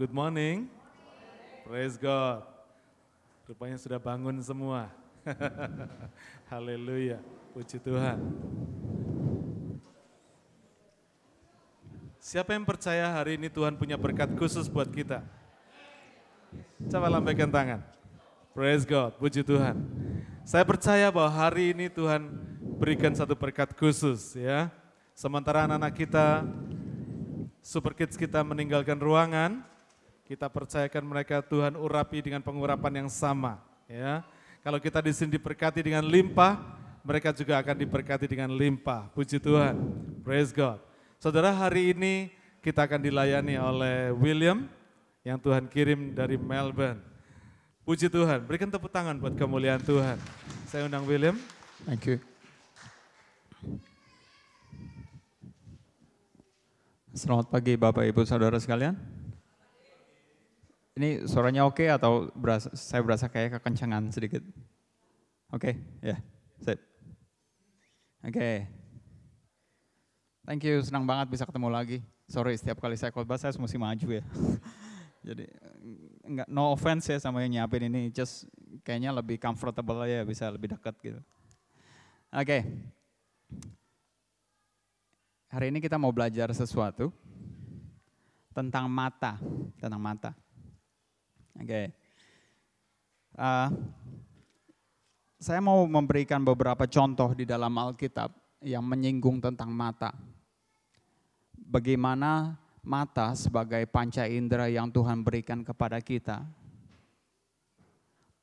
Good morning. Praise God. Rupanya sudah bangun semua. Haleluya. Puji Tuhan. Siapa yang percaya hari ini Tuhan punya berkat khusus buat kita? Coba lambaikan tangan. Praise God, puji Tuhan. Saya percaya bahwa hari ini Tuhan berikan satu berkat khusus ya. Sementara anak-anak kita, super kids kita meninggalkan ruangan, kita percayakan mereka Tuhan urapi dengan pengurapan yang sama ya. Kalau kita di sini diberkati dengan limpah, mereka juga akan diberkati dengan limpah. Puji Tuhan. Praise God. Saudara, hari ini kita akan dilayani oleh William yang Tuhan kirim dari Melbourne. Puji Tuhan. Berikan tepuk tangan buat kemuliaan Tuhan. Saya undang William. Thank you. Selamat pagi Bapak Ibu Saudara sekalian. Ini suaranya oke atau berasa, saya berasa kayak kekencangan sedikit? Oke, okay, ya, yeah, set. Oke. Okay. Thank you, senang banget bisa ketemu lagi. Sorry, setiap kali saya khotbah saya mesti maju ya. Jadi enggak no offense ya sama yang nyiapin ini, just kayaknya lebih comfortable ya bisa lebih dekat gitu. Oke. Okay. Hari ini kita mau belajar sesuatu tentang mata, tentang mata. Oke. Okay. Uh, saya mau memberikan beberapa contoh di dalam Alkitab yang menyinggung tentang mata. Bagaimana mata sebagai panca indera yang Tuhan berikan kepada kita.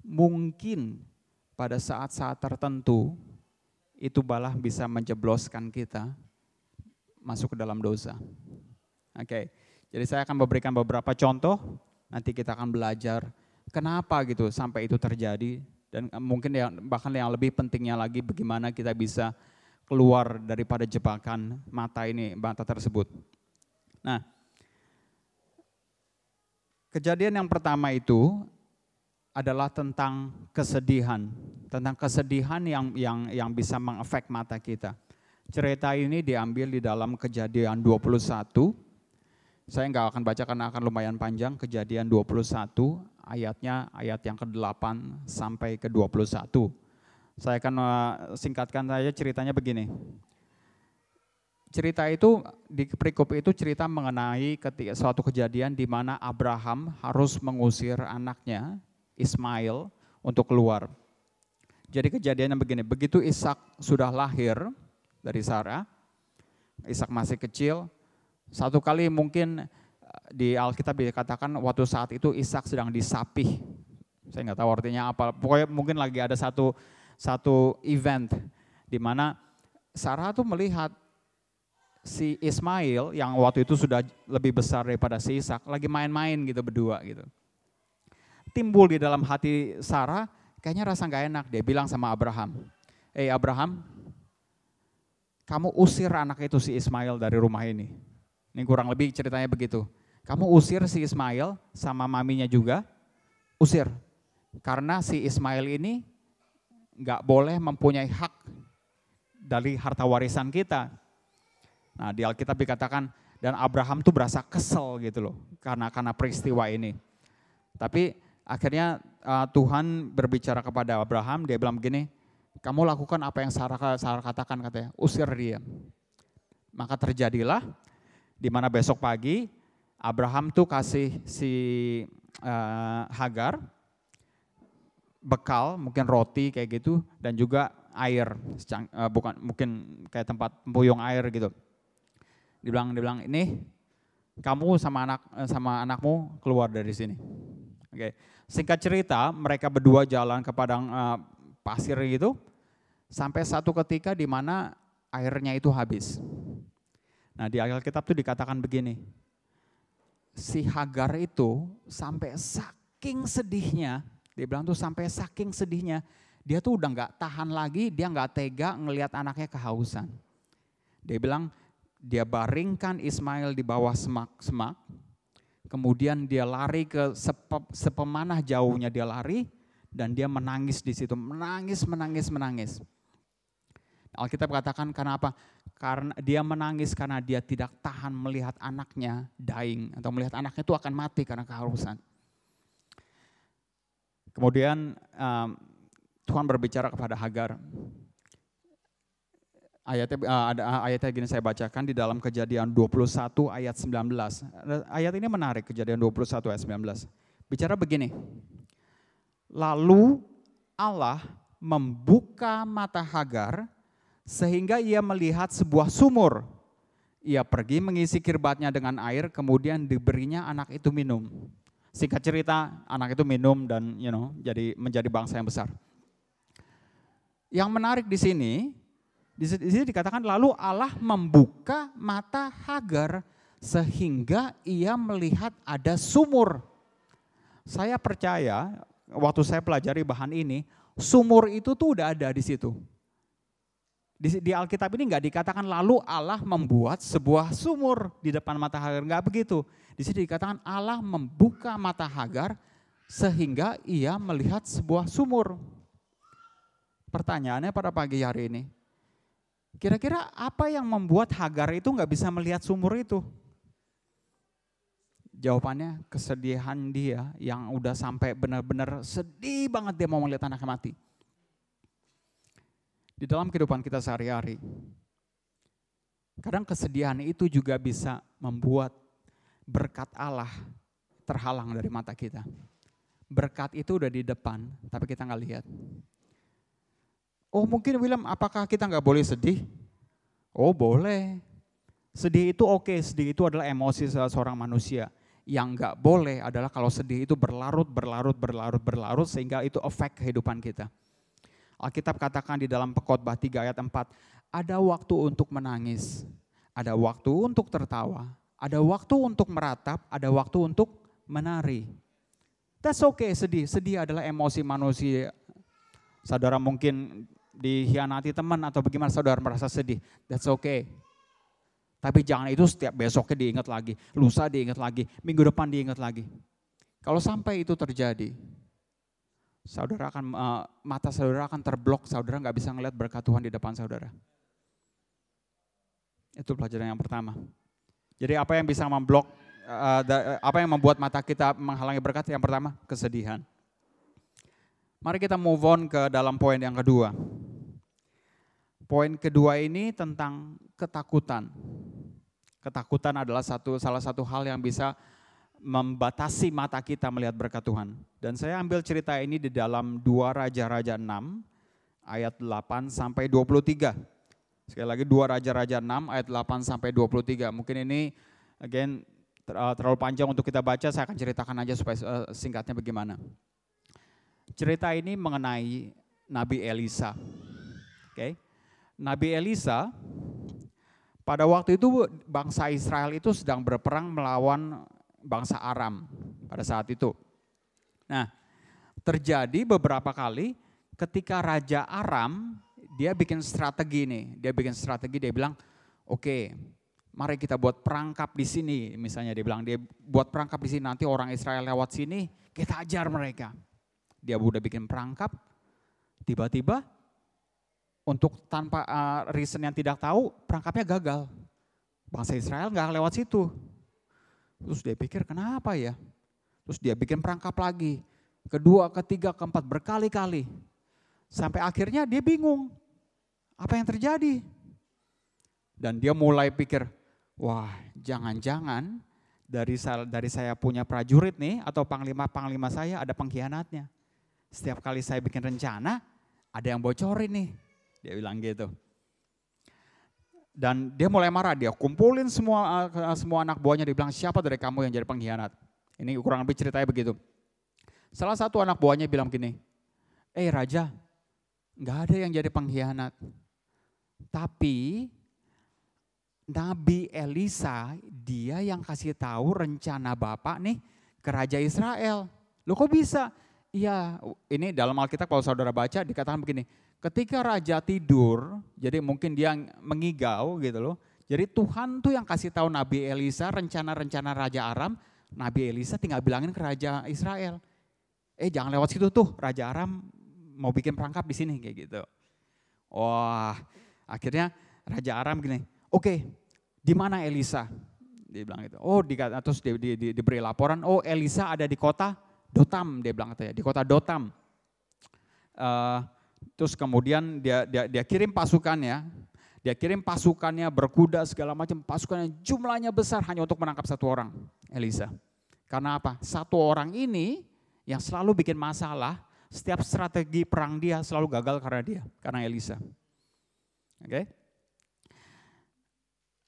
Mungkin pada saat-saat tertentu itu balah bisa menjebloskan kita masuk ke dalam dosa. Oke, jadi saya akan memberikan beberapa contoh Nanti kita akan belajar kenapa gitu sampai itu terjadi dan mungkin yang bahkan yang lebih pentingnya lagi bagaimana kita bisa keluar daripada jebakan mata ini, mata tersebut. Nah, kejadian yang pertama itu adalah tentang kesedihan, tentang kesedihan yang yang yang bisa mengefek mata kita. Cerita ini diambil di dalam Kejadian 21 saya nggak akan baca karena akan lumayan panjang, kejadian 21, ayatnya ayat yang ke-8 sampai ke-21. Saya akan eh, singkatkan saja ceritanya begini. Cerita itu, di perikop itu cerita mengenai ketika suatu kejadian di mana Abraham harus mengusir anaknya, Ismail, untuk keluar. Jadi kejadiannya begini, begitu Ishak sudah lahir dari Sarah, Ishak masih kecil, satu kali mungkin eh, di Alkitab dikatakan waktu saat itu Ishak sedang disapih. Saya nggak tahu artinya apa. Pokoknya mungkin lagi ada satu satu event di mana Sarah tuh melihat si Ismail yang waktu itu sudah lebih besar daripada si Ishak lagi main-main gitu berdua gitu. Timbul di dalam hati Sarah kayaknya rasa nggak enak. Dia bilang sama Abraham, "Eh Abraham, kamu usir anak itu si Ismail dari rumah ini." Ini kurang lebih ceritanya begitu. Kamu usir si Ismail sama maminya juga, usir. Karena si Ismail ini nggak boleh mempunyai hak dari harta warisan kita. Nah di Alkitab dikatakan, dan Abraham tuh berasa kesel gitu loh, karena karena peristiwa ini. Tapi akhirnya uh, Tuhan berbicara kepada Abraham, dia bilang begini, kamu lakukan apa yang Sarah, Sarah katakan katanya, usir dia. Maka terjadilah di mana besok pagi Abraham tuh kasih si uh, Hagar bekal, mungkin roti kayak gitu dan juga air, uh, bukan mungkin kayak tempat puyung air gitu. Dibilang dibilang ini kamu sama anak eh, sama anakmu keluar dari sini. Oke. Singkat cerita, mereka berdua jalan ke padang uh, pasir gitu sampai satu ketika di mana airnya itu habis. Nah di Alkitab itu dikatakan begini, si Hagar itu sampai saking sedihnya, dia bilang tuh sampai saking sedihnya, dia tuh udah nggak tahan lagi, dia nggak tega ngelihat anaknya kehausan. Dia bilang dia baringkan Ismail di bawah semak-semak, kemudian dia lari ke sepe, sepemanah jauhnya dia lari, dan dia menangis di situ, menangis, menangis, menangis. Alkitab katakan karena apa? Karena dia menangis karena dia tidak tahan melihat anaknya dying atau melihat anaknya itu akan mati karena kehausan. Kemudian um, Tuhan berbicara kepada Hagar. Ayatnya uh, ada ayatnya gini saya bacakan di dalam Kejadian 21 ayat 19. Ayat ini menarik Kejadian 21 ayat 19. Bicara begini. Lalu Allah membuka mata Hagar sehingga ia melihat sebuah sumur. Ia pergi mengisi kirbatnya dengan air, kemudian diberinya anak itu minum. Singkat cerita, anak itu minum dan you know jadi menjadi bangsa yang besar. Yang menarik di sini, di sini dikatakan lalu Allah membuka mata Hagar sehingga ia melihat ada sumur. Saya percaya waktu saya pelajari bahan ini, sumur itu tuh udah ada di situ. Di, di Alkitab ini nggak dikatakan lalu Allah membuat sebuah sumur di depan mata Hagar, nggak begitu. Di sini dikatakan Allah membuka mata Hagar sehingga ia melihat sebuah sumur. Pertanyaannya pada pagi hari ini, kira-kira apa yang membuat Hagar itu nggak bisa melihat sumur itu? Jawabannya kesedihan dia yang udah sampai benar-benar sedih banget dia mau melihat anaknya mati di dalam kehidupan kita sehari-hari. Kadang kesedihan itu juga bisa membuat berkat Allah terhalang dari mata kita. Berkat itu udah di depan, tapi kita nggak lihat. Oh mungkin William, apakah kita nggak boleh sedih? Oh boleh. Sedih itu oke, okay. sedih itu adalah emosi seorang manusia. Yang nggak boleh adalah kalau sedih itu berlarut, berlarut, berlarut, berlarut, sehingga itu efek kehidupan kita. Alkitab katakan di dalam pekotbah 3 ayat 4, ada waktu untuk menangis, ada waktu untuk tertawa, ada waktu untuk meratap, ada waktu untuk menari. That's okay, sedih. Sedih adalah emosi manusia. Saudara mungkin dihianati teman atau bagaimana saudara merasa sedih. That's okay. Tapi jangan itu setiap besoknya diingat lagi, lusa diingat lagi, minggu depan diingat lagi. Kalau sampai itu terjadi, saudara akan uh, mata saudara akan terblok, saudara nggak bisa ngeliat berkat Tuhan di depan saudara. Itu pelajaran yang pertama. Jadi apa yang bisa memblok, uh, da, apa yang membuat mata kita menghalangi berkat? Yang pertama, kesedihan. Mari kita move on ke dalam poin yang kedua. Poin kedua ini tentang ketakutan. Ketakutan adalah satu salah satu hal yang bisa membatasi mata kita melihat berkat Tuhan. Dan saya ambil cerita ini di dalam dua Raja-Raja 6 ayat 8 sampai 23. Sekali lagi dua Raja-Raja 6 ayat 8 sampai 23. Mungkin ini again uh, terlalu panjang untuk kita baca, saya akan ceritakan aja supaya uh, singkatnya bagaimana. Cerita ini mengenai Nabi Elisa. Oke. Okay. Nabi Elisa pada waktu itu bangsa Israel itu sedang berperang melawan bangsa Aram pada saat itu. Nah, terjadi beberapa kali ketika Raja Aram dia bikin strategi nih, dia bikin strategi dia bilang, oke, okay, mari kita buat perangkap di sini, misalnya dia bilang dia buat perangkap di sini nanti orang Israel lewat sini kita ajar mereka. Dia udah bikin perangkap, tiba-tiba untuk tanpa uh, reason yang tidak tahu perangkapnya gagal. Bangsa Israel nggak lewat situ, Terus dia pikir kenapa ya? Terus dia bikin perangkap lagi. Kedua, ketiga, keempat, berkali-kali. Sampai akhirnya dia bingung. Apa yang terjadi? Dan dia mulai pikir, wah jangan-jangan dari dari saya punya prajurit nih atau panglima-panglima saya ada pengkhianatnya. Setiap kali saya bikin rencana, ada yang bocorin nih. Dia bilang gitu. Dan dia mulai marah, dia kumpulin semua eh, semua anak buahnya, dia bilang siapa dari kamu yang jadi pengkhianat. Ini kurang lebih ceritanya begitu. Salah satu anak buahnya bilang gini, eh raja, nggak ada yang jadi pengkhianat. Tapi Nabi Elisa, dia yang kasih tahu rencana Bapak nih ke Raja Israel. Lo kok bisa? Iya, ini dalam Alkitab kalau saudara baca dikatakan begini, ketika raja tidur, jadi mungkin dia mengigau gitu loh. Jadi Tuhan tuh yang kasih tahu Nabi Elisa rencana-rencana Raja Aram, Nabi Elisa tinggal bilangin ke Raja Israel. Eh jangan lewat situ tuh, Raja Aram mau bikin perangkap di sini kayak gitu. Wah, Akhirnya Raja Aram gini, oke, okay, di mana Elisa? Dia bilang itu. Oh, di, terus di, di, di, diberi laporan, oh Elisa ada di kota Dotam, dia bilang katanya, di kota Dotam. Uh, terus kemudian dia, dia, dia kirim pasukannya, dia kirim pasukannya berkuda segala macam, pasukannya jumlahnya besar hanya untuk menangkap satu orang, Elisa. Karena apa? Satu orang ini yang selalu bikin masalah, setiap strategi perang dia selalu gagal karena dia, karena Elisa. Oke? Okay?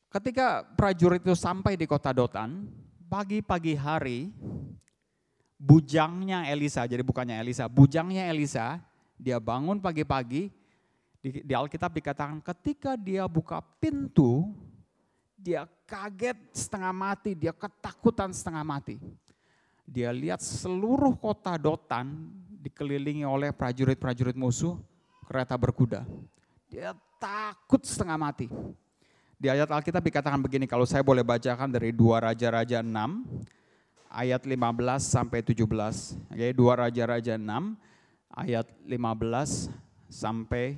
Ketika prajurit itu sampai di kota Dotan, pagi-pagi hari, bujangnya Elisa, jadi bukannya Elisa, bujangnya Elisa, dia bangun pagi-pagi, di, di Alkitab dikatakan ketika dia buka pintu, dia kaget setengah mati, dia ketakutan setengah mati. Dia lihat seluruh kota Dotan dikelilingi oleh prajurit-prajurit musuh, kereta berkuda. Dia takut setengah mati. Di ayat Alkitab dikatakan begini, kalau saya boleh bacakan dari dua Raja-Raja 6, ayat 15 sampai 17. Oke, dua Raja-Raja 6, ayat 15 sampai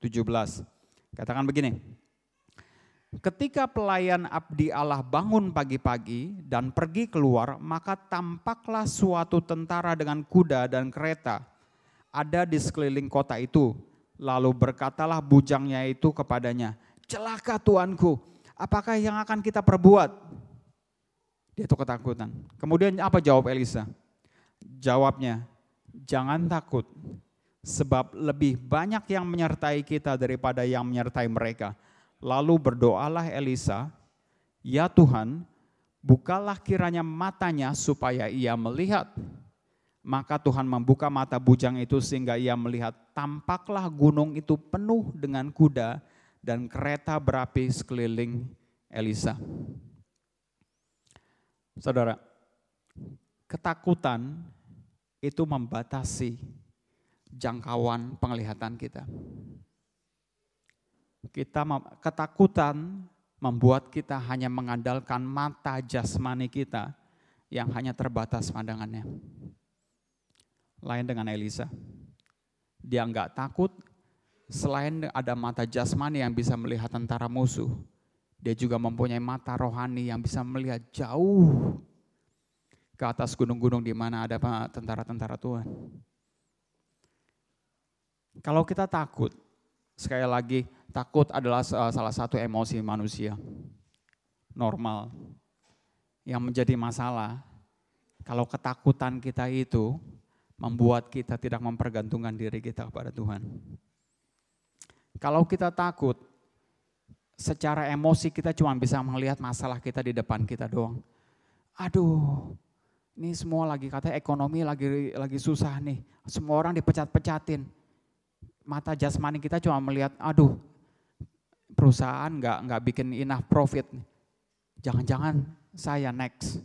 17. Katakan begini, Ketika pelayan abdi Allah bangun pagi-pagi dan pergi keluar, maka tampaklah suatu tentara dengan kuda dan kereta ada di sekeliling kota itu. Lalu berkatalah bujangnya itu kepadanya, celaka tuanku, apakah yang akan kita perbuat? Dia itu ketakutan. Kemudian apa jawab Elisa? Jawabnya, jangan takut, sebab lebih banyak yang menyertai kita daripada yang menyertai mereka. Lalu berdoalah Elisa, ya Tuhan, bukalah kiranya matanya supaya ia melihat. Maka Tuhan membuka mata bujang itu sehingga ia melihat tampaklah gunung itu penuh dengan kuda dan kereta berapi sekeliling Elisa. Saudara, ketakutan itu membatasi jangkauan penglihatan kita. Kita ketakutan membuat kita hanya mengandalkan mata jasmani kita yang hanya terbatas pandangannya. Lain dengan Elisa. Dia enggak takut, selain ada mata jasmani yang bisa melihat tentara musuh, dia juga mempunyai mata rohani yang bisa melihat jauh ke atas gunung-gunung di mana ada tentara-tentara Tuhan. Kalau kita takut, sekali lagi takut adalah salah satu emosi manusia normal yang menjadi masalah. Kalau ketakutan kita itu membuat kita tidak mempergantungkan diri kita kepada Tuhan. Kalau kita takut, secara emosi kita cuma bisa melihat masalah kita di depan kita doang. Aduh, ini semua lagi kata ekonomi lagi lagi susah nih. Semua orang dipecat-pecatin. Mata jasmani kita cuma melihat, aduh, perusahaan nggak nggak bikin enough profit. Jangan-jangan saya next.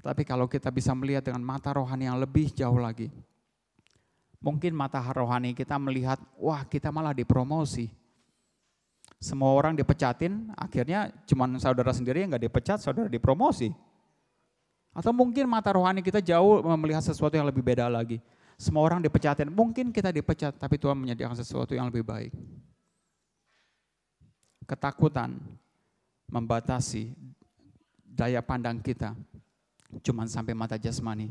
Tapi kalau kita bisa melihat dengan mata rohani yang lebih jauh lagi, Mungkin mata rohani kita melihat, wah kita malah dipromosi. Semua orang dipecatin, akhirnya cuma saudara sendiri yang nggak dipecat, saudara dipromosi. Atau mungkin mata rohani kita jauh melihat sesuatu yang lebih beda lagi. Semua orang dipecatin, mungkin kita dipecat, tapi Tuhan menyediakan sesuatu yang lebih baik. Ketakutan membatasi daya pandang kita, cuma sampai mata jasmani.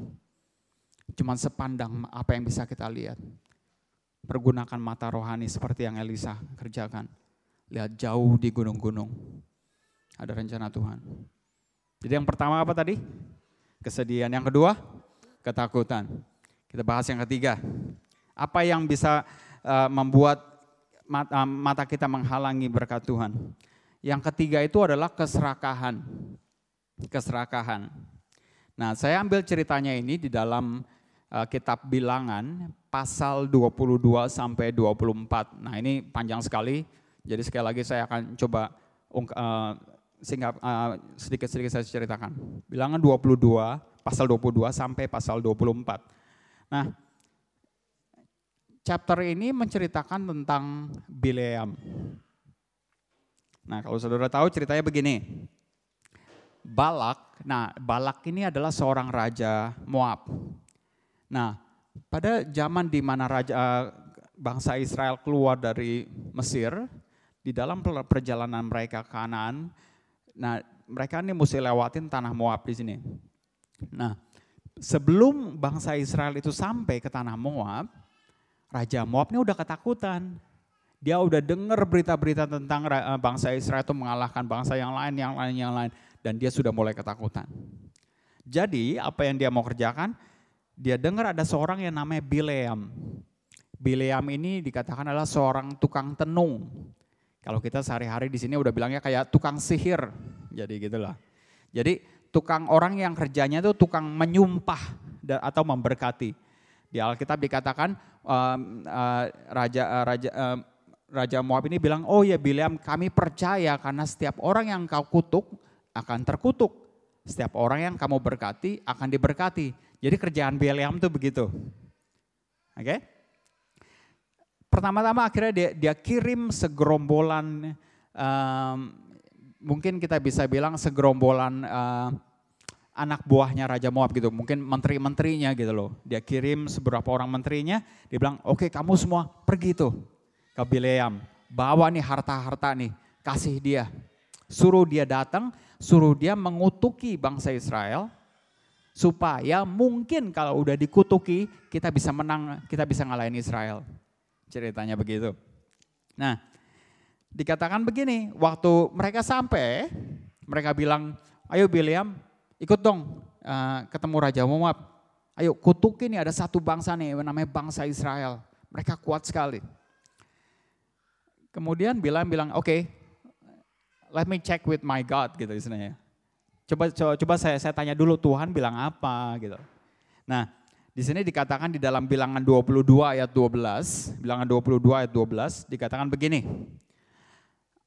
Cuma sepandang apa yang bisa kita lihat. Pergunakan mata rohani seperti yang Elisa kerjakan. Lihat jauh di gunung-gunung. Ada rencana Tuhan. Jadi yang pertama apa tadi? Kesedihan. Yang kedua, ketakutan. Kita bahas yang ketiga. Apa yang bisa uh, membuat mata, uh, mata kita menghalangi berkat Tuhan? Yang ketiga itu adalah keserakahan. Keserakahan. Nah, saya ambil ceritanya ini di dalam uh, kitab Bilangan pasal 22 sampai 24. Nah, ini panjang sekali. Jadi sekali lagi saya akan coba uh, sehingga uh, sedikit-sedikit saya ceritakan. Bilangan 22 pasal 22 sampai pasal 24. Nah, chapter ini menceritakan tentang Bileam. Nah, kalau saudara tahu ceritanya begini. Balak, nah Balak ini adalah seorang raja Moab. Nah, pada zaman di mana raja uh, bangsa Israel keluar dari Mesir, di dalam perjalanan mereka ke Kanaan, nah mereka ini mesti lewatin tanah Moab di sini. Nah, sebelum bangsa Israel itu sampai ke tanah Moab, Raja Moab ini udah ketakutan. Dia udah dengar berita-berita tentang eh, bangsa Israel itu mengalahkan bangsa yang lain, yang lain, yang lain. Dan dia sudah mulai ketakutan. Jadi apa yang dia mau kerjakan? Dia dengar ada seorang yang namanya Bileam. Bileam ini dikatakan adalah seorang tukang tenung. Kalau kita sehari-hari di sini udah bilangnya kayak tukang sihir. Jadi gitulah. Jadi tukang orang yang kerjanya itu tukang menyumpah atau memberkati. Di Alkitab dikatakan um, uh, raja uh, raja uh, raja Moab ini bilang, "Oh ya Bileam, kami percaya karena setiap orang yang kau kutuk akan terkutuk. Setiap orang yang kamu berkati akan diberkati." Jadi kerjaan Bileam itu begitu. Oke? Okay? Pertama-tama akhirnya dia, dia kirim segerombolan, um, mungkin kita bisa bilang segerombolan uh, anak buahnya Raja Moab gitu, mungkin menteri-menterinya gitu loh. Dia kirim beberapa orang menterinya, dia bilang, oke okay, kamu semua pergi tuh ke Bileam, bawa nih harta-harta nih, kasih dia. Suruh dia datang, suruh dia mengutuki bangsa Israel, supaya mungkin kalau udah dikutuki kita bisa menang, kita bisa ngalahin Israel. Ceritanya begitu. Nah, dikatakan begini, waktu mereka sampai, mereka bilang, ayo Biliam, ikut dong uh, ketemu Raja Moab. Ayo kutuki nih ada satu bangsa nih namanya bangsa Israel. Mereka kuat sekali. Kemudian Bilam bilang, oke, okay, let me check with my God gitu istilahnya. Coba coba, coba saya saya tanya dulu Tuhan bilang apa gitu. Nah, di sini dikatakan di dalam bilangan 22 ayat 12, bilangan 22 ayat 12 dikatakan begini.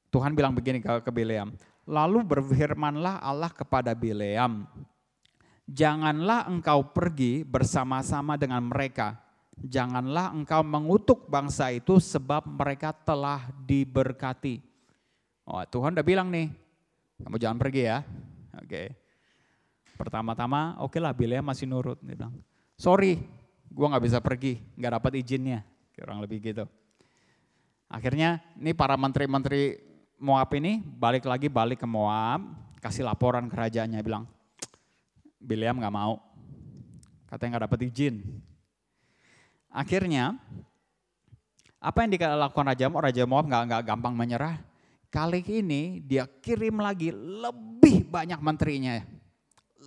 Tuhan bilang begini ke, ke Bileam. Lalu berfirmanlah Allah kepada Bileam, janganlah engkau pergi bersama-sama dengan mereka. Janganlah engkau mengutuk bangsa itu sebab mereka telah diberkati. Oh, Tuhan udah bilang nih, kamu jangan pergi ya. Oke. Okay. Pertama-tama, oke okay lah Bileam masih nurut. Dia bilang, sorry, gue nggak bisa pergi, nggak dapat izinnya, kurang lebih gitu. Akhirnya ini para menteri-menteri Moab ini balik lagi balik ke Moab, kasih laporan kerajaannya bilang, Bileam nggak mau, katanya nggak dapat izin. Akhirnya apa yang dilakukan Raja Moab? Raja Moab nggak nggak gampang menyerah. Kali ini dia kirim lagi lebih banyak menterinya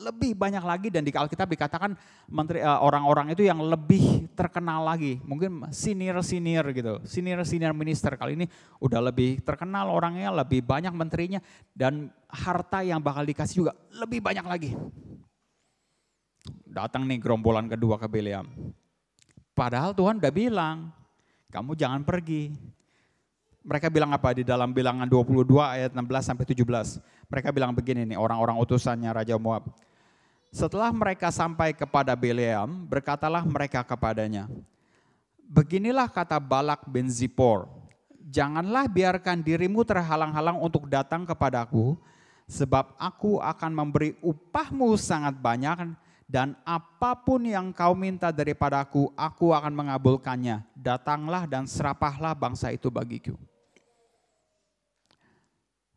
lebih banyak lagi dan di Alkitab dikatakan menteri eh, orang-orang itu yang lebih terkenal lagi, mungkin senior senior gitu, senior senior minister kali ini udah lebih terkenal orangnya, lebih banyak menterinya dan harta yang bakal dikasih juga lebih banyak lagi. Datang nih gerombolan kedua ke Bileam. Padahal Tuhan udah bilang, kamu jangan pergi. Mereka bilang apa di dalam bilangan 22 ayat 16 sampai 17. Mereka bilang begini nih orang-orang utusannya Raja Moab. Setelah mereka sampai kepada Bileam, berkatalah mereka kepadanya, Beginilah kata Balak bin Zippor, janganlah biarkan dirimu terhalang-halang untuk datang kepadaku, sebab aku akan memberi upahmu sangat banyak dan apa pun yang kau minta daripadaku, aku akan mengabulkannya. Datanglah dan serapahlah bangsa itu bagiku.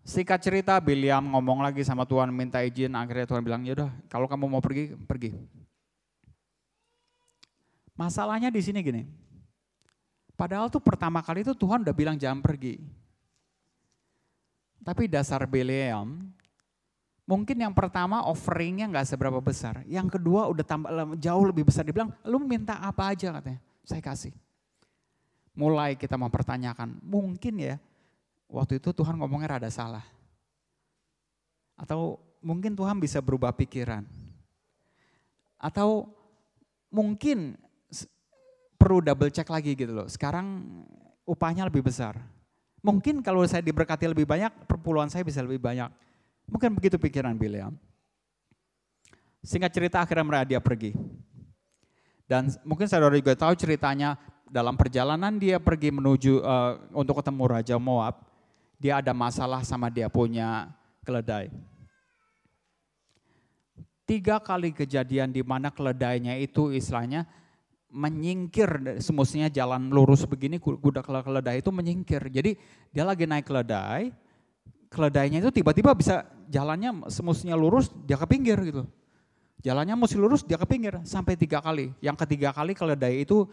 Singkat cerita, Biliam ngomong lagi sama Tuhan, minta izin. Akhirnya Tuhan bilang, yaudah kalau kamu mau pergi, pergi. Masalahnya di sini gini, padahal tuh pertama kali itu Tuhan udah bilang jangan pergi. Tapi dasar Biliam, mungkin yang pertama offeringnya nggak seberapa besar. Yang kedua udah tambah jauh lebih besar. Dia bilang, lu minta apa aja katanya, saya kasih. Mulai kita mempertanyakan, mungkin ya waktu itu Tuhan ngomongnya rada salah. Atau mungkin Tuhan bisa berubah pikiran. Atau mungkin perlu double check lagi gitu loh. Sekarang upahnya lebih besar. Mungkin kalau saya diberkati lebih banyak, perpuluhan saya bisa lebih banyak. Mungkin begitu pikiran Bileam. Singkat cerita akhirnya mereka dia pergi. Dan mungkin saudara juga tahu ceritanya dalam perjalanan dia pergi menuju uh, untuk ketemu Raja Moab dia ada masalah sama dia punya keledai. Tiga kali kejadian di mana keledainya itu istilahnya menyingkir semestinya jalan lurus begini kuda keledai itu menyingkir. Jadi dia lagi naik keledai, keledainya itu tiba-tiba bisa jalannya semestinya lurus dia ke pinggir gitu. Jalannya mesti lurus dia ke pinggir sampai tiga kali. Yang ketiga kali keledai itu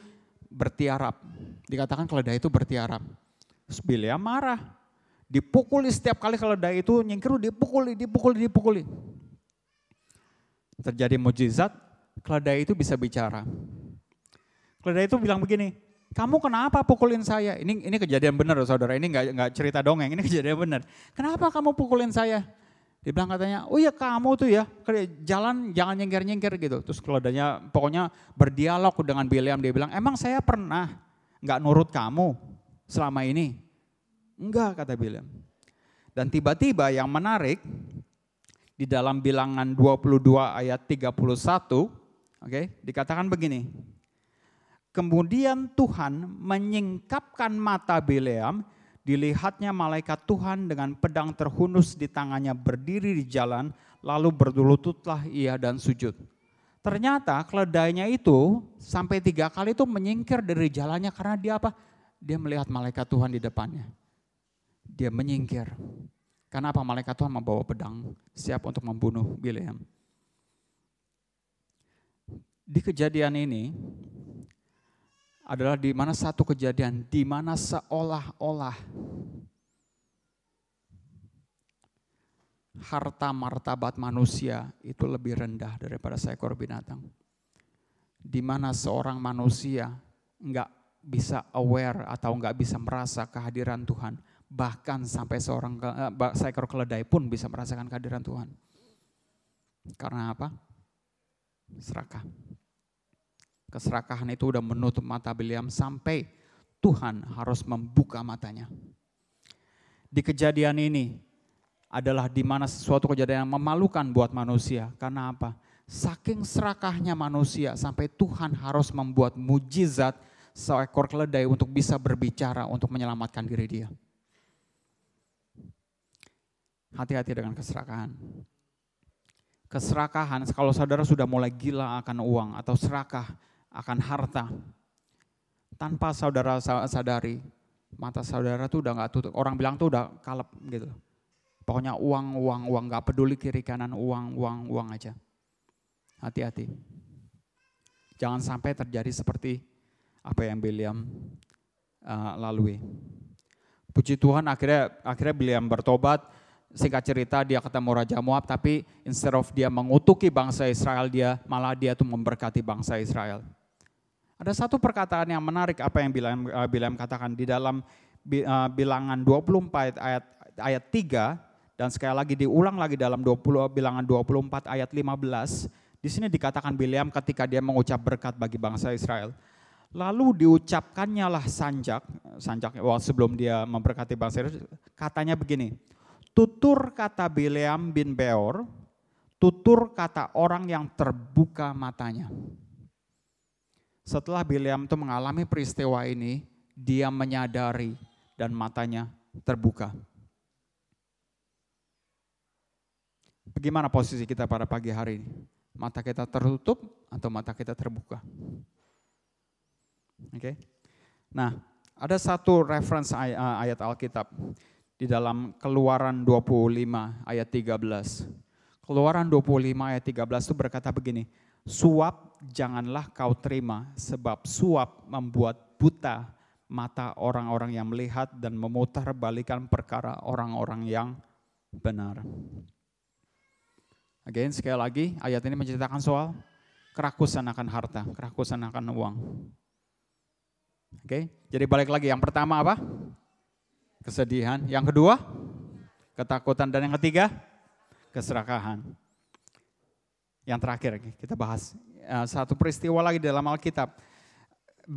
bertiarap. Dikatakan keledai itu bertiarap. Terus Bileam marah. Dipukuli setiap kali keledai itu nyingkir dipukuli, dipukuli, dipukuli. Terjadi mujizat, keledai itu bisa bicara. Keledai itu bilang begini, kamu kenapa pukulin saya? Ini ini kejadian benar saudara, ini nggak nggak cerita dongeng, ini kejadian benar. Kenapa kamu pukulin saya? Dia bilang katanya, oh ya kamu tuh ya, jalan jangan nyengker-nyengker gitu. Terus keledainya pokoknya berdialog dengan Biliam, dia bilang, emang saya pernah nggak nurut kamu selama ini? Enggak kata Biliam. Dan tiba-tiba yang menarik, di dalam bilangan 22 ayat 31, oke, okay, dikatakan begini, Kemudian Tuhan menyingkapkan mata Bileam, dilihatnya malaikat Tuhan dengan pedang terhunus di tangannya berdiri di jalan, lalu berlututlah ia dan sujud. Ternyata keledainya itu sampai tiga kali itu menyingkir dari jalannya karena dia apa? Dia melihat malaikat Tuhan di depannya. Dia menyingkir. Karena apa? Malaikat Tuhan membawa pedang siap untuk membunuh Bileam. Di kejadian ini, adalah di mana satu kejadian di mana seolah-olah harta martabat manusia itu lebih rendah daripada seekor binatang. Di mana seorang manusia nggak bisa aware atau nggak bisa merasa kehadiran Tuhan, bahkan sampai seorang eh, seekor keledai pun bisa merasakan kehadiran Tuhan. Karena apa? Serakah. Keserakahan itu udah menutup mata Biliam sampai Tuhan harus membuka matanya. Di kejadian ini adalah di mana sesuatu kejadian yang memalukan buat manusia. Karena apa? Saking serakahnya manusia sampai Tuhan harus membuat mujizat seekor keledai untuk bisa berbicara untuk menyelamatkan diri dia. Hati-hati dengan keserakahan. Keserakahan, kalau saudara sudah mulai gila akan uang atau serakah, akan harta. Tanpa saudara sadari, mata saudara tuh udah nggak tutup. Orang bilang tuh udah kalep gitu. Pokoknya uang, uang, uang, nggak peduli kiri kanan, uang, uang, uang aja. Hati-hati. Jangan sampai terjadi seperti apa yang William uh, lalui. Puji Tuhan akhirnya akhirnya William bertobat, singkat cerita dia ketemu Raja Moab tapi instead of dia mengutuki bangsa Israel dia malah dia tuh memberkati bangsa Israel. Ada satu perkataan yang menarik apa yang Bilam, uh, Bilam katakan di dalam uh, bilangan 24 ayat ayat 3 dan sekali lagi diulang lagi dalam 20 bilangan 24 ayat 15. Di sini dikatakan Bileam ketika dia mengucap berkat bagi bangsa Israel. Lalu diucapkannya lah sanjak, sanjak well, sebelum dia memberkati bangsa Israel, katanya begini, tutur kata Bileam bin Beor, tutur kata orang yang terbuka matanya. Setelah Bileam itu mengalami peristiwa ini, dia menyadari dan matanya terbuka. Bagaimana posisi kita pada pagi hari ini? Mata kita tertutup atau mata kita terbuka? Oke. Okay. Nah, ada satu reference eh, ayat Alkitab di dalam Keluaran 25 ayat 13. Keluaran 25 ayat 13 itu berkata begini, Suap janganlah kau terima, sebab suap membuat buta mata orang-orang yang melihat dan memutar balikan perkara orang-orang yang benar. Again, sekali lagi, ayat ini menceritakan soal kerakusan akan harta, kerakusan akan uang. Oke, okay? jadi balik lagi, yang pertama apa? Kesedihan. Yang kedua, ketakutan. Dan yang ketiga, keserakahan. Yang terakhir kita bahas eh, satu peristiwa lagi dalam Alkitab.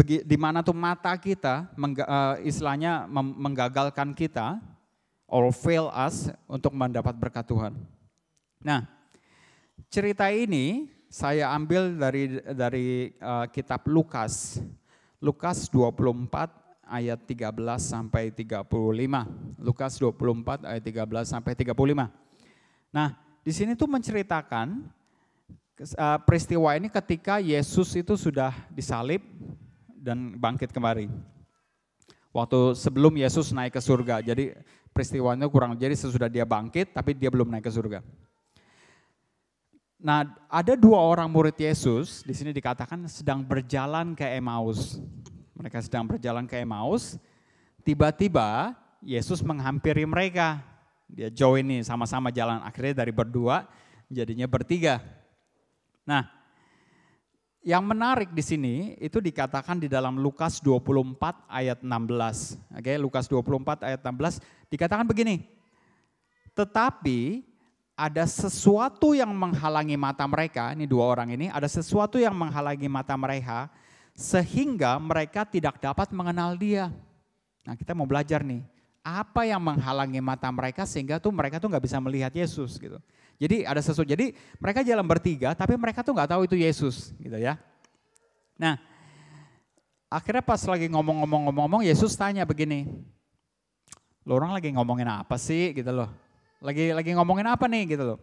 Di mana tuh mata kita, eh, istilahnya menggagalkan kita, or fail us untuk mendapat berkat Tuhan. Nah, cerita ini saya ambil dari dari uh, kitab Lukas. Lukas 24 ayat 13 sampai 35. Lukas 24 ayat 13 sampai 35. Nah, di sini tuh menceritakan uh, peristiwa ini ketika Yesus itu sudah disalib dan bangkit kembali. Waktu sebelum Yesus naik ke surga. Jadi peristiwanya kurang jadi sesudah dia bangkit tapi dia belum naik ke surga. Nah, ada dua orang murid Yesus di sini dikatakan sedang berjalan ke Emmaus. Mereka sedang berjalan ke Emmaus. Tiba-tiba Yesus menghampiri mereka. Dia join nih sama-sama jalan. Akhirnya dari berdua jadinya bertiga. Nah, yang menarik di sini itu dikatakan di dalam Lukas 24 ayat 16. Oke, Lukas 24 ayat 16 dikatakan begini. Tetapi ada sesuatu yang menghalangi mata mereka, ini dua orang ini, ada sesuatu yang menghalangi mata mereka sehingga mereka tidak dapat mengenal dia. Nah kita mau belajar nih, apa yang menghalangi mata mereka sehingga tuh mereka tuh nggak bisa melihat Yesus gitu. Jadi ada sesuatu, jadi mereka jalan bertiga tapi mereka tuh nggak tahu itu Yesus gitu ya. Nah akhirnya pas lagi ngomong-ngomong-ngomong Yesus tanya begini, lo orang lagi ngomongin apa sih gitu loh. Lagi lagi ngomongin apa nih gitu loh.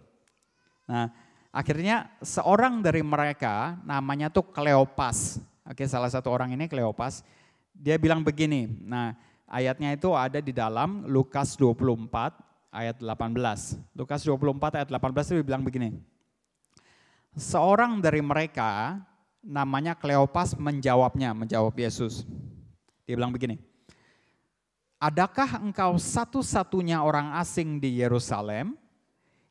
Nah, akhirnya seorang dari mereka namanya tuh Kleopas. Oke, salah satu orang ini Kleopas. Dia bilang begini. Nah, ayatnya itu ada di dalam Lukas 24 ayat 18. Lukas 24 ayat 18 itu bilang begini. Seorang dari mereka namanya Kleopas menjawabnya, menjawab Yesus. Dia bilang begini, Adakah engkau satu-satunya orang asing di Yerusalem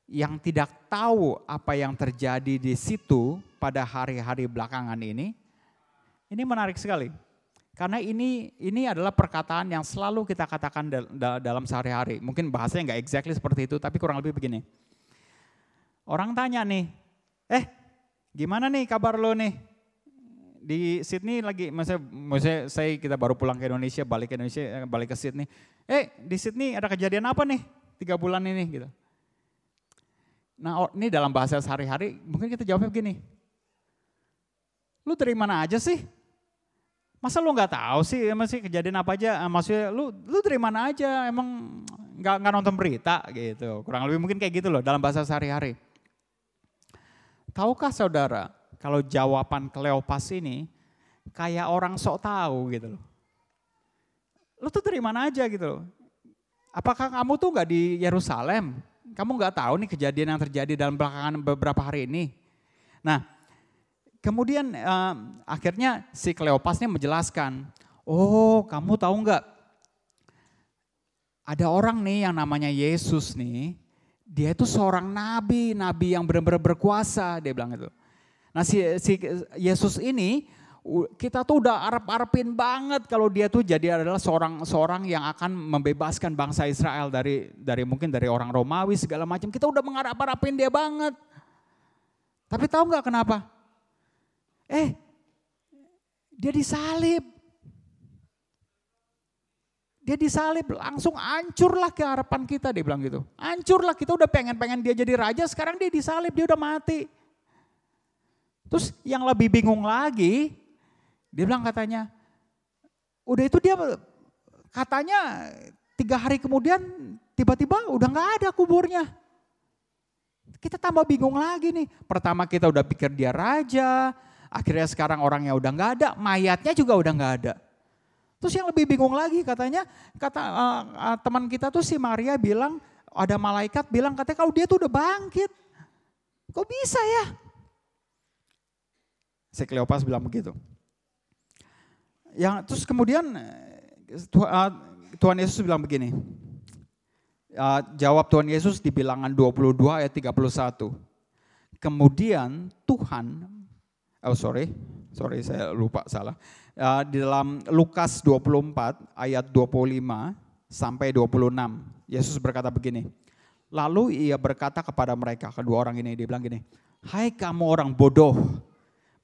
yang tidak tahu apa yang terjadi di situ pada hari-hari belakangan ini? Ini menarik sekali. Karena ini ini adalah perkataan yang selalu kita katakan dalam sehari-hari. Mungkin bahasanya nggak exactly seperti itu, tapi kurang lebih begini. Orang tanya nih, eh gimana nih kabar lo nih? di Sydney lagi, maksudnya, maksudnya saya kita baru pulang ke Indonesia, balik ke Indonesia, eh, balik ke Sydney. Eh di Sydney ada kejadian apa nih tiga bulan ini gitu. Nah ini dalam bahasa sehari-hari mungkin kita jawabnya begini. Lu dari mana aja sih? Masa lu nggak tahu sih masih kejadian apa aja? Ah, maksudnya lu lu dari mana aja? Emang nggak nggak nonton berita gitu. Kurang lebih mungkin kayak gitu loh dalam bahasa sehari-hari. Tahukah saudara kalau jawaban Kleopas ini kayak orang sok tahu gitu loh. Lu tuh dari mana aja gitu loh. Apakah kamu tuh nggak di Yerusalem? Kamu nggak tahu nih kejadian yang terjadi dalam belakangan beberapa hari ini. Nah, kemudian eh, akhirnya si Kleopas ini menjelaskan, oh kamu tahu nggak? Ada orang nih yang namanya Yesus nih, dia itu seorang nabi, nabi yang benar-benar berkuasa, dia bilang itu. Nah si, si Yesus ini kita tuh udah arep-arepin banget kalau dia tuh jadi adalah seorang seorang yang akan membebaskan bangsa Israel dari dari mungkin dari orang Romawi segala macam. Kita udah mengharap-harapin dia banget. Tapi tahu nggak kenapa? Eh, dia disalib. Dia disalib, langsung hancurlah keharapan kita, dia bilang gitu. Hancurlah, kita udah pengen-pengen dia jadi raja, sekarang dia disalib, dia udah mati. Terus yang lebih bingung lagi, dia bilang katanya, udah itu dia katanya tiga hari kemudian tiba-tiba udah nggak ada kuburnya. Kita tambah bingung lagi nih. Pertama kita udah pikir dia raja, akhirnya sekarang orangnya udah nggak ada, mayatnya juga udah nggak ada. Terus yang lebih bingung lagi katanya, kata uh, uh, teman kita tuh si Maria bilang, ada malaikat bilang katanya kalau dia tuh udah bangkit. Kok bisa ya? Si Kleopas bilang begitu. Yang terus kemudian eh, Tuhan Yesus bilang begini. Eh, jawab Tuhan Yesus di bilangan 22 ayat 31. Kemudian Tuhan, oh sorry, sorry saya lupa salah. Di dalam Lukas 24 ayat 25 sampai 26, Yesus berkata begini. Lalu ia berkata kepada mereka, kedua orang ini, dia bilang gini, Hai kamu orang bodoh,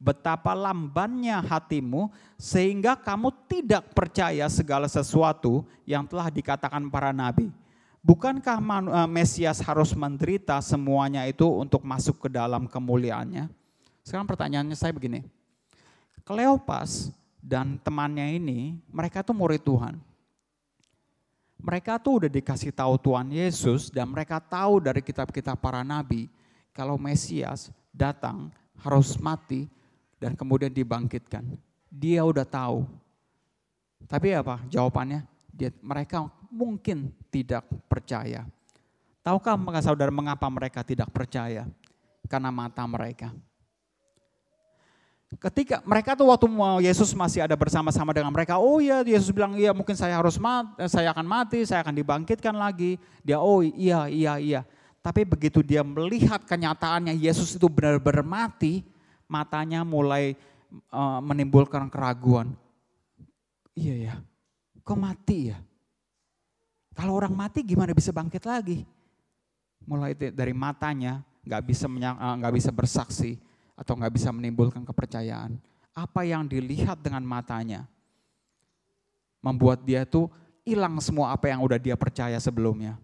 betapa lambannya hatimu sehingga kamu tidak percaya segala sesuatu yang telah dikatakan para nabi. Bukankah eh, Mesias harus menderita semuanya itu untuk masuk ke dalam kemuliaannya? Sekarang pertanyaannya saya begini. Kleopas dan temannya ini, mereka tuh murid Tuhan. Mereka tuh udah dikasih tahu Tuhan Yesus dan mereka tahu dari kitab-kitab para nabi kalau Mesias datang harus mati dan kemudian dibangkitkan. Dia udah tahu. Tapi apa jawabannya? Dia, mereka mungkin tidak percaya. Tahukah saudara mengapa mereka tidak percaya? Karena mata mereka. Ketika mereka tuh waktu Yesus masih ada bersama-sama dengan mereka, oh iya Yesus bilang iya mungkin saya harus mati, eh, saya akan mati, saya akan dibangkitkan lagi. Dia oh iya iya iya. Tapi begitu dia melihat kenyataannya Yesus itu benar-benar mati, matanya mulai uh, menimbulkan keraguan. Iya ya, kok mati ya? Kalau orang mati gimana bisa bangkit lagi? Mulai dari matanya nggak bisa eh, nggak bisa bersaksi atau nggak bisa menimbulkan kepercayaan. Apa yang dilihat dengan matanya membuat dia tuh hilang semua apa yang udah dia percaya sebelumnya.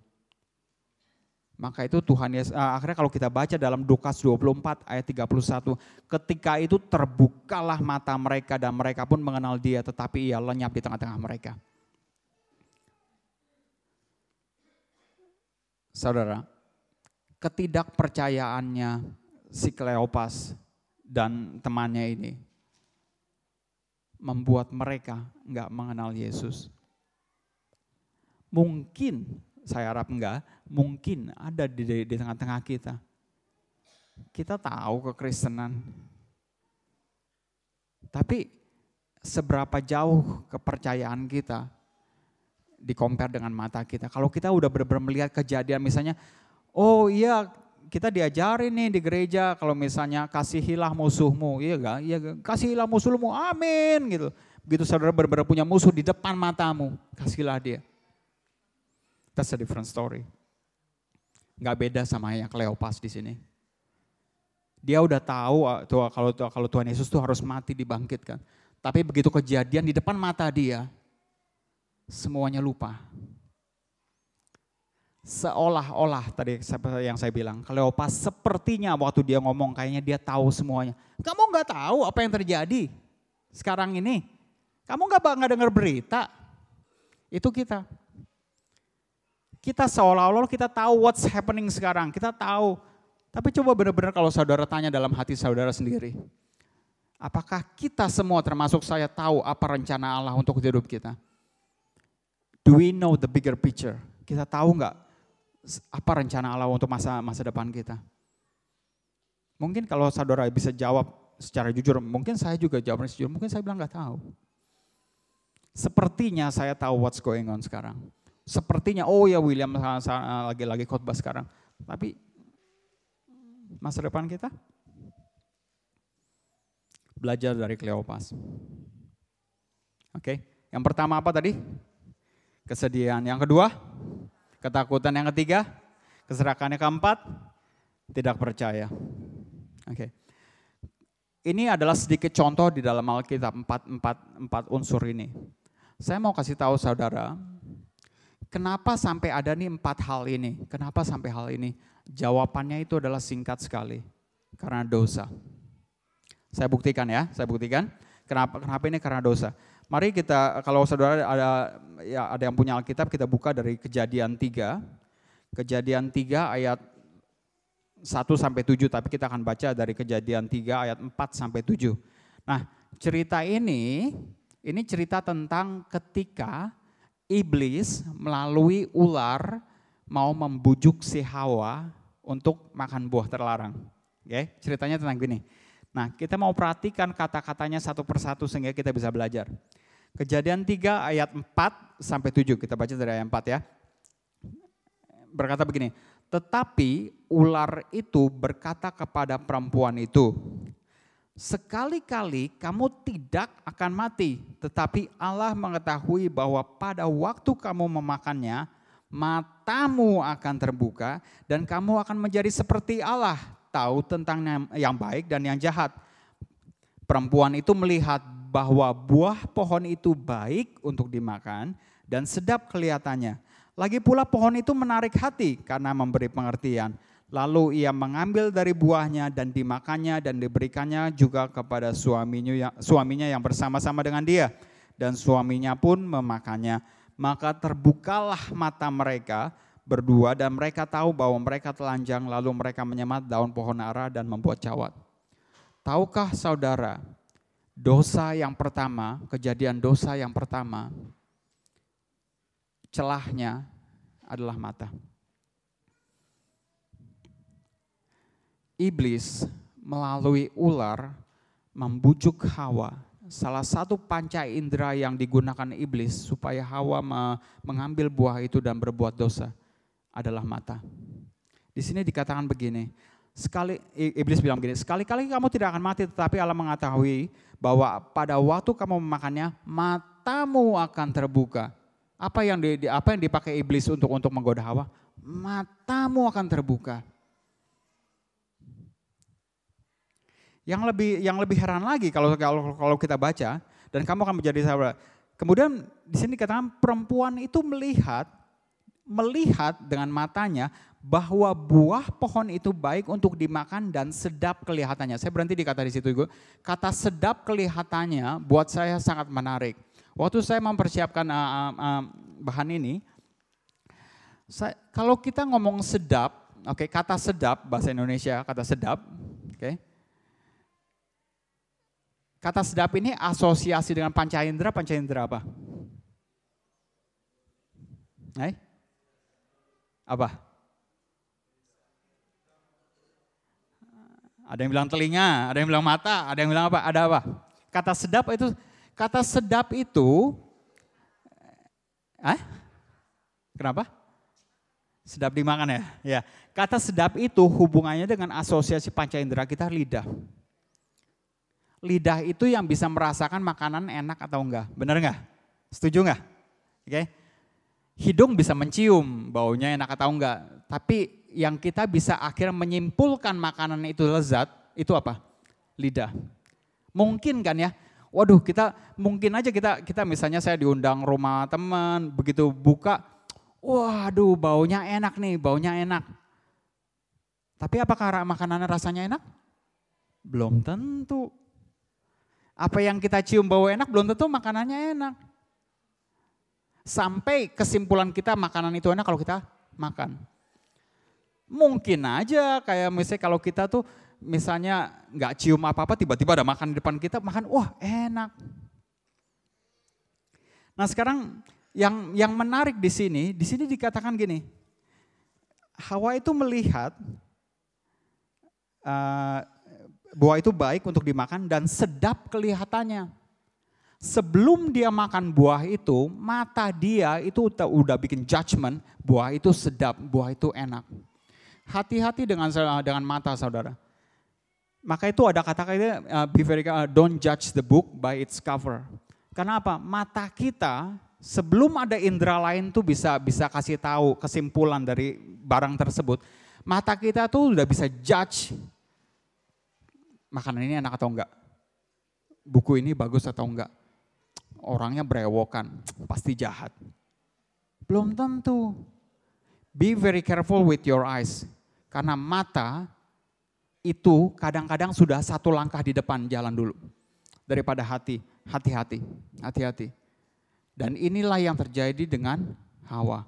Maka itu Tuhan Yesus, uh, akhirnya kalau kita baca dalam Lukas 24 ayat 31, ketika itu terbukalah mata mereka dan mereka pun mengenal dia tetapi ia lenyap di tengah-tengah mereka. Saudara, ketidakpercayaannya si Kleopas dan temannya ini membuat mereka nggak mengenal Yesus. Mungkin, saya harap enggak, mungkin ada di, di, tengah-tengah kita. Kita tahu kekristenan, tapi seberapa jauh kepercayaan kita di compare dengan mata kita. Kalau kita udah benar-benar melihat kejadian misalnya, oh iya kita diajarin nih di gereja kalau misalnya kasihilah musuhmu, iya gak? Iya? Kasihilah musuhmu, amin gitu. Begitu saudara benar-benar punya musuh di depan matamu, kasihlah dia. That's a different story. Gak beda sama yang Kleopas di sini. Dia udah tahu ah, tuh kalau kalau Tuhan Yesus tuh harus mati dibangkitkan. Tapi begitu kejadian di depan mata dia, semuanya lupa seolah-olah tadi yang saya bilang, Kleopas sepertinya waktu dia ngomong kayaknya dia tahu semuanya. Kamu nggak tahu apa yang terjadi sekarang ini? Kamu nggak nggak dengar berita? Itu kita. Kita seolah-olah kita tahu what's happening sekarang. Kita tahu. Tapi coba benar-benar kalau saudara tanya dalam hati saudara sendiri. Apakah kita semua termasuk saya tahu apa rencana Allah untuk hidup kita? Do we know the bigger picture? Kita tahu nggak apa rencana Allah untuk masa masa depan kita? Mungkin kalau saudara bisa jawab secara jujur, mungkin saya juga jawab jujur, mungkin saya bilang nggak tahu. Sepertinya saya tahu what's going on sekarang. Sepertinya, oh ya William lagi-lagi khotbah sekarang. Tapi masa depan kita? Belajar dari Kleopas. Oke, yang pertama apa tadi? Kesedihan. Yang kedua? Ketakutan yang ketiga, keserakannya keempat, tidak percaya. Oke. Okay. Ini adalah sedikit contoh di dalam Alkitab empat, empat, empat unsur ini. Saya mau kasih tahu saudara, kenapa sampai ada nih empat hal ini? Kenapa sampai hal ini? Jawabannya itu adalah singkat sekali, karena dosa. Saya buktikan ya, saya buktikan. Kenapa? Kenapa ini karena dosa? Mari kita kalau saudara ada ya ada yang punya Alkitab kita buka dari Kejadian 3. Kejadian 3 ayat 1 sampai 7 tapi kita akan baca dari Kejadian 3 ayat 4 sampai 7. Nah, cerita ini ini cerita tentang ketika iblis melalui ular mau membujuk si Hawa untuk makan buah terlarang. Oke, ceritanya tentang gini. Nah, kita mau perhatikan kata-katanya satu persatu sehingga kita bisa belajar. Kejadian 3 ayat 4 sampai 7, kita baca dari ayat 4 ya. Berkata begini, tetapi ular itu berkata kepada perempuan itu, sekali-kali kamu tidak akan mati, tetapi Allah mengetahui bahwa pada waktu kamu memakannya, matamu akan terbuka dan kamu akan menjadi seperti Allah, tahu tentang yang baik dan yang jahat. Perempuan itu melihat bahwa buah pohon itu baik untuk dimakan dan sedap kelihatannya. Lagi pula pohon itu menarik hati karena memberi pengertian. Lalu ia mengambil dari buahnya dan dimakannya dan diberikannya juga kepada suaminya yang, suaminya yang bersama-sama dengan dia. Dan suaminya pun memakannya. Maka terbukalah mata mereka berdua dan mereka tahu bahwa mereka telanjang lalu mereka menyemat daun pohon ara dan membuat cawat. tahukah saudara, dosa yang pertama, kejadian dosa yang pertama, celahnya adalah mata. Iblis melalui ular membujuk Hawa. Salah satu panca indera yang digunakan iblis supaya Hawa mengambil buah itu dan berbuat dosa adalah mata. Di sini dikatakan begini, sekali iblis bilang begini, sekali-kali kamu tidak akan mati tetapi Allah mengetahui bahwa pada waktu kamu memakannya matamu akan terbuka. Apa yang di, apa yang dipakai iblis untuk untuk menggoda Hawa? Matamu akan terbuka. Yang lebih yang lebih heran lagi kalau kalau kalau kita baca dan kamu akan menjadi sahabat. Kemudian di sini dikatakan perempuan itu melihat melihat dengan matanya bahwa buah pohon itu baik untuk dimakan dan sedap kelihatannya. Saya berhenti di kata di situ, Ibu. Kata sedap kelihatannya buat saya sangat menarik. Waktu saya mempersiapkan uh, uh, bahan ini, saya, kalau kita ngomong sedap, oke okay, kata sedap bahasa Indonesia kata sedap, oke. Okay, Kata sedap ini asosiasi dengan panca indera, panca indera apa? Hai? Apa? Ada yang bilang telinga, ada yang bilang mata, ada yang bilang apa? Ada apa? Kata sedap itu, kata sedap itu, eh? Kenapa? Sedap dimakan ya? Ya. Kata sedap itu hubungannya dengan asosiasi panca indera kita lidah lidah itu yang bisa merasakan makanan enak atau enggak. Benar enggak? Setuju enggak? Oke. Okay. Hidung bisa mencium baunya enak atau enggak. Tapi yang kita bisa akhirnya menyimpulkan makanan itu lezat, itu apa? Lidah. Mungkin kan ya? Waduh, kita mungkin aja kita kita misalnya saya diundang rumah teman, begitu buka, waduh baunya enak nih, baunya enak. Tapi apakah makanannya rasanya enak? Belum tentu. Apa yang kita cium bau enak belum tentu makanannya enak. Sampai kesimpulan kita makanan itu enak kalau kita makan. Mungkin aja kayak misalnya kalau kita tuh misalnya nggak cium apa-apa tiba-tiba ada makan di depan kita makan wah enak. Nah sekarang yang yang menarik di sini, di sini dikatakan gini, Hawa itu melihat uh, buah itu baik untuk dimakan dan sedap kelihatannya. Sebelum dia makan buah itu, mata dia itu udah bikin judgment, buah itu sedap, buah itu enak. Hati-hati dengan dengan mata saudara. Maka itu ada kata-kata uh, be very uh, don't judge the book by its cover. Karena apa? Mata kita sebelum ada indera lain tuh bisa bisa kasih tahu kesimpulan dari barang tersebut. Mata kita tuh udah bisa judge makanan ini enak atau enggak. Buku ini bagus atau enggak. Orangnya berewokan, pasti jahat. Belum tentu. Be very careful with your eyes. Karena mata itu kadang-kadang sudah satu langkah di depan jalan dulu. Daripada hati, hati-hati, hati-hati. Dan inilah yang terjadi dengan Hawa.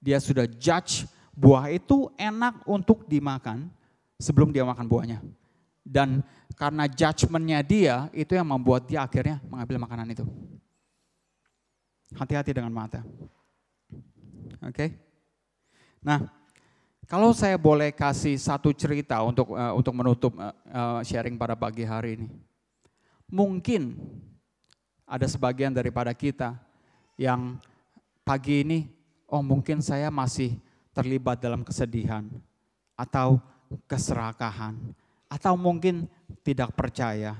Dia sudah judge buah itu enak untuk dimakan sebelum dia makan buahnya. Dan karena judgementnya dia, itu yang membuat dia akhirnya mengambil makanan itu. Hati-hati dengan mata. Oke. Okay? Nah, kalau saya boleh kasih satu cerita untuk uh, untuk menutup uh, sharing pada pagi hari ini. Mungkin ada sebagian daripada kita yang pagi ini, oh mungkin saya masih terlibat dalam kesedihan atau keserakahan atau mungkin tidak percaya.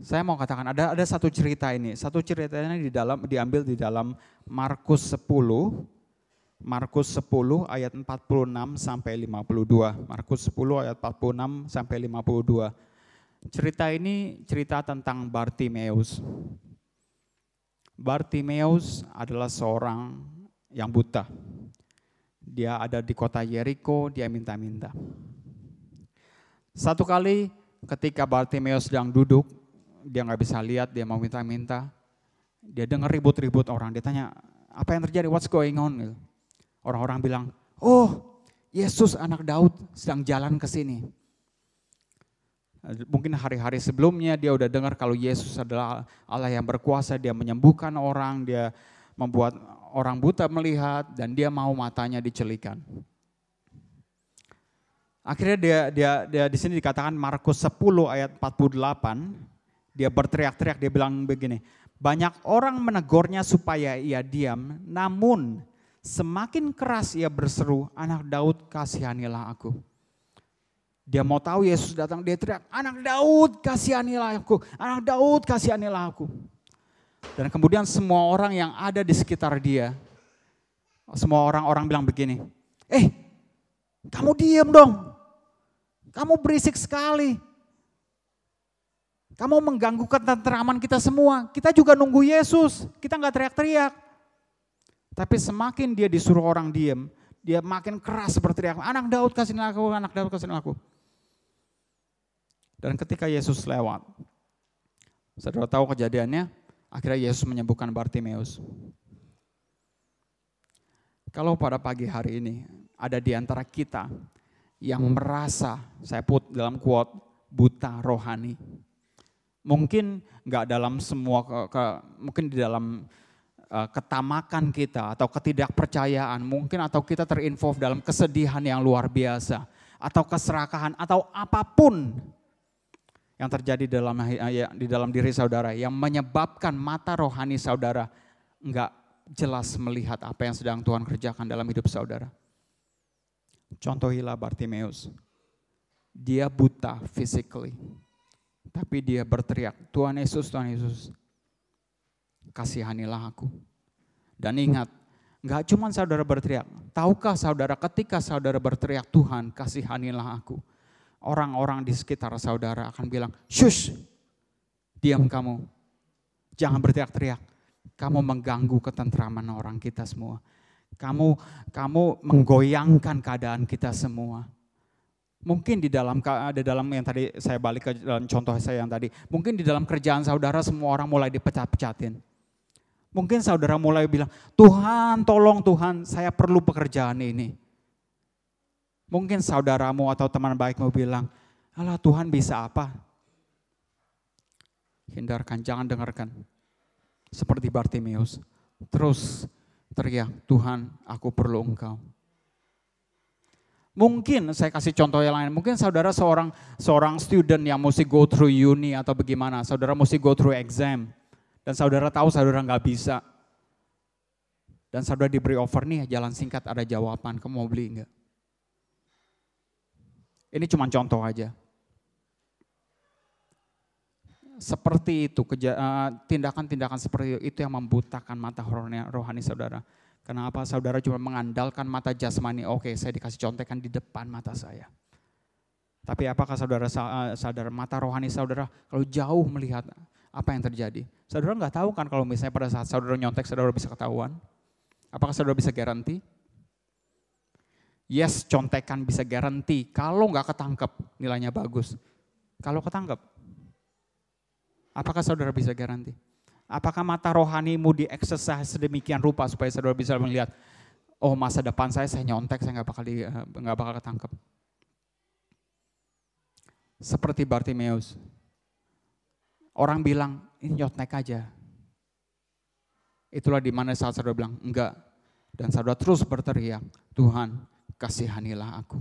Saya mau katakan ada ada satu cerita ini. Satu ceritanya di dalam diambil di dalam Markus 10 Markus 10 ayat 46 sampai 52. Markus 10 ayat 46 sampai 52. Cerita ini cerita tentang Bartimeus. Bartimeus adalah seorang yang buta. Dia ada di kota Yeriko, dia minta-minta. Satu kali ketika Bartimeus sedang duduk, dia nggak bisa lihat, dia mau minta-minta. Dia dengar ribut-ribut orang, dia tanya, apa yang terjadi, what's going on? Gitu. Orang-orang bilang, oh Yesus anak Daud sedang jalan ke sini. Mungkin hari-hari sebelumnya dia udah dengar kalau Yesus adalah Allah yang berkuasa, dia menyembuhkan orang, dia membuat orang buta melihat dan dia mau matanya dicelikan. Akhirnya dia dia dia di sini dikatakan Markus 10 ayat 48, dia berteriak-teriak dia bilang begini, banyak orang menegurnya supaya ia diam, namun semakin keras ia berseru, anak Daud kasihanilah aku. Dia mau tahu Yesus datang, dia teriak, anak Daud kasihanilah aku, anak Daud kasihanilah aku. Dan kemudian semua orang yang ada di sekitar dia, semua orang-orang bilang begini, eh kamu diem dong, kamu berisik sekali. Kamu mengganggu ketenteraman kita semua. Kita juga nunggu Yesus, kita nggak teriak-teriak. Tapi semakin dia disuruh orang diem, dia makin keras berteriak, anak Daud kasih aku, anak Daud kasih aku. Dan ketika Yesus lewat, saudara tahu kejadiannya, akhirnya Yesus menyembuhkan Bartimeus. Kalau pada pagi hari ini ada di antara kita yang merasa, saya put dalam quote, buta rohani. Mungkin nggak dalam semua, ke, ke, mungkin di dalam uh, ketamakan kita atau ketidakpercayaan, mungkin atau kita terinvolve dalam kesedihan yang luar biasa, atau keserakahan, atau apa pun yang terjadi dalam ya, di dalam diri saudara yang menyebabkan mata rohani saudara enggak jelas melihat apa yang sedang Tuhan kerjakan dalam hidup saudara. Contohilah Bartimeus. Dia buta physically. Tapi dia berteriak, Tuhan Yesus, Tuhan Yesus, kasihanilah aku. Dan ingat, enggak cuma saudara berteriak. Tahukah saudara ketika saudara berteriak, Tuhan kasihanilah aku orang-orang di sekitar saudara akan bilang, shush, diam kamu, jangan berteriak-teriak. Kamu mengganggu ketentraman orang kita semua. Kamu kamu menggoyangkan keadaan kita semua. Mungkin di dalam ada dalam yang tadi saya balik ke dalam contoh saya yang tadi, mungkin di dalam kerjaan saudara semua orang mulai dipecat-pecatin. Mungkin saudara mulai bilang, Tuhan tolong Tuhan saya perlu pekerjaan ini. Mungkin saudaramu atau teman baikmu bilang, Allah Tuhan bisa apa? Hindarkan, jangan dengarkan. Seperti Bartimeus. Terus teriak, Tuhan aku perlu engkau. Mungkin saya kasih contoh yang lain, mungkin saudara seorang seorang student yang mesti go through uni atau bagaimana, saudara mesti go through exam. Dan saudara tahu saudara nggak bisa. Dan saudara diberi offer nih jalan singkat ada jawaban, kamu mau beli enggak? Ini cuma contoh aja. Seperti itu, eh, tindakan-tindakan seperti itu yang membutakan mata rohani, saudara. Kenapa saudara cuma mengandalkan mata jasmani, oke saya dikasih contekan di depan mata saya. Tapi apakah saudara eh, sadar mata rohani saudara kalau jauh melihat apa yang terjadi? Saudara nggak tahu kan kalau misalnya pada saat saudara nyontek saudara bisa ketahuan? Apakah saudara bisa garanti? Yes, contekan bisa garanti. Kalau nggak ketangkep, nilainya bagus. Kalau ketangkep, apakah saudara bisa garanti? Apakah mata rohanimu dieksersis sedemikian rupa supaya saudara bisa melihat, oh masa depan saya saya nyontek, saya nggak bakal di, eh, nggak bakal ketangkep. Seperti Bartimeus, orang bilang ini nyontek aja. Itulah di mana saat saudara bilang enggak, dan saudara terus berteriak, Tuhan kasihanilah aku.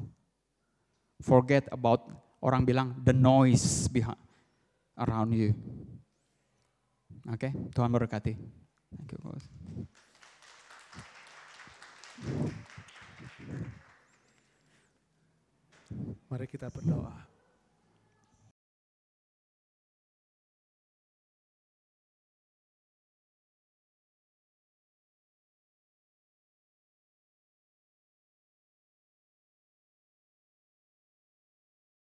Forget about orang bilang the noise behind around you. Oke, okay? Tuhan berkati. Thank you, Mari kita berdoa.